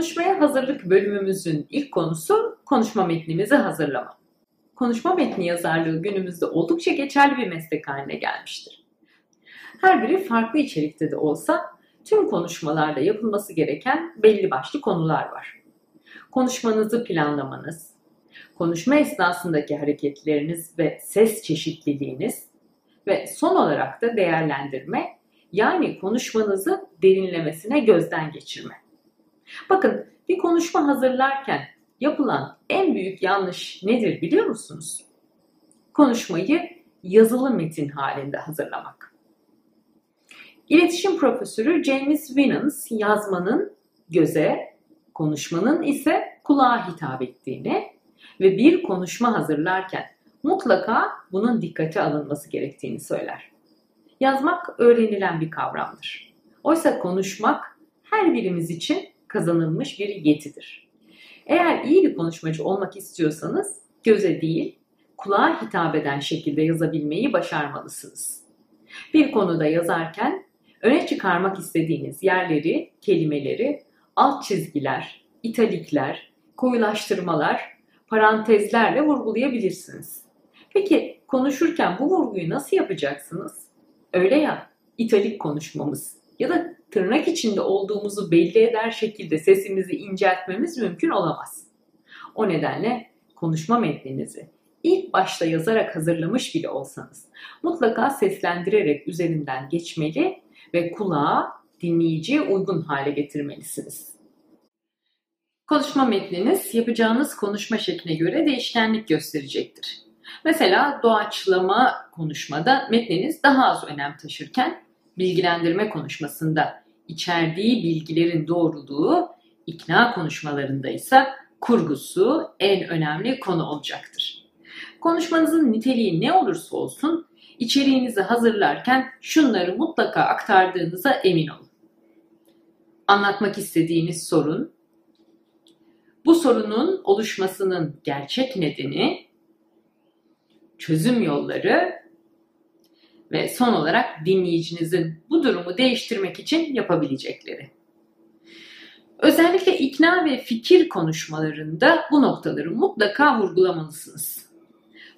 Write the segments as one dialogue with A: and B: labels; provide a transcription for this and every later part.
A: Konuşmaya hazırlık bölümümüzün ilk konusu konuşma metnimizi hazırlama. Konuşma metni yazarlığı günümüzde oldukça geçerli bir meslek haline gelmiştir. Her biri farklı içerikte de olsa tüm konuşmalarda yapılması gereken belli başlı konular var. Konuşmanızı planlamanız, konuşma esnasındaki hareketleriniz ve ses çeşitliliğiniz ve son olarak da değerlendirme yani konuşmanızı derinlemesine gözden geçirme. Bakın bir konuşma hazırlarken yapılan en büyük yanlış nedir biliyor musunuz? Konuşmayı yazılı metin halinde hazırlamak. İletişim profesörü James Winans yazmanın göze, konuşmanın ise kulağa hitap ettiğini ve bir konuşma hazırlarken mutlaka bunun dikkate alınması gerektiğini söyler. Yazmak öğrenilen bir kavramdır. Oysa konuşmak her birimiz için kazanılmış bir yetidir. Eğer iyi bir konuşmacı olmak istiyorsanız göze değil, kulağa hitap eden şekilde yazabilmeyi başarmalısınız. Bir konuda yazarken öne çıkarmak istediğiniz yerleri, kelimeleri, alt çizgiler, italikler, koyulaştırmalar, parantezlerle vurgulayabilirsiniz. Peki konuşurken bu vurguyu nasıl yapacaksınız? Öyle ya, italik konuşmamız ya da tırnak içinde olduğumuzu belli eder şekilde sesimizi inceltmemiz mümkün olamaz. O nedenle konuşma metninizi ilk başta yazarak hazırlamış bile olsanız mutlaka seslendirerek üzerinden geçmeli ve kulağa dinleyiciye uygun hale getirmelisiniz. Konuşma metniniz yapacağınız konuşma şekline göre değişkenlik gösterecektir. Mesela doğaçlama konuşmada metniniz daha az önem taşırken bilgilendirme konuşmasında içerdiği bilgilerin doğruluğu, ikna konuşmalarında ise kurgusu en önemli konu olacaktır. Konuşmanızın niteliği ne olursa olsun içeriğinizi hazırlarken şunları mutlaka aktardığınıza emin olun. Anlatmak istediğiniz sorun, bu sorunun oluşmasının gerçek nedeni, çözüm yolları ve son olarak dinleyicinizin bu durumu değiştirmek için yapabilecekleri. Özellikle ikna ve fikir konuşmalarında bu noktaları mutlaka vurgulamalısınız.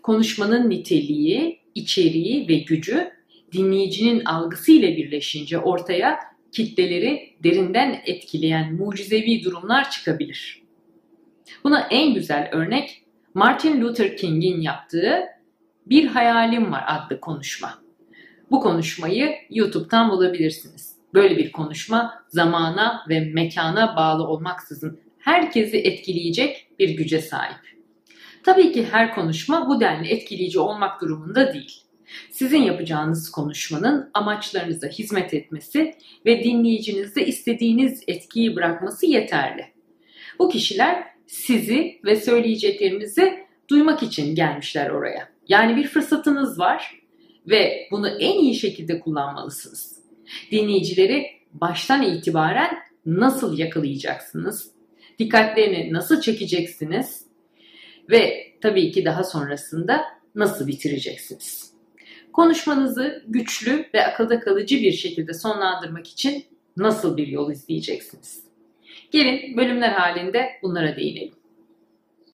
A: Konuşmanın niteliği, içeriği ve gücü dinleyicinin algısı ile birleşince ortaya kitleleri derinden etkileyen mucizevi durumlar çıkabilir. Buna en güzel örnek Martin Luther King'in yaptığı Bir Hayalim Var adlı konuşma. Bu konuşmayı YouTube'dan bulabilirsiniz. Böyle bir konuşma zamana ve mekana bağlı olmaksızın herkesi etkileyecek bir güce sahip. Tabii ki her konuşma bu denli etkileyici olmak durumunda değil. Sizin yapacağınız konuşmanın amaçlarınıza hizmet etmesi ve dinleyicinizde istediğiniz etkiyi bırakması yeterli. Bu kişiler sizi ve söyleyeceklerinizi duymak için gelmişler oraya. Yani bir fırsatınız var ve bunu en iyi şekilde kullanmalısınız. Dinleyicileri baştan itibaren nasıl yakalayacaksınız? Dikkatlerini nasıl çekeceksiniz? Ve tabii ki daha sonrasında nasıl bitireceksiniz? Konuşmanızı güçlü ve akılda kalıcı bir şekilde sonlandırmak için nasıl bir yol izleyeceksiniz? Gelin bölümler halinde bunlara değinelim.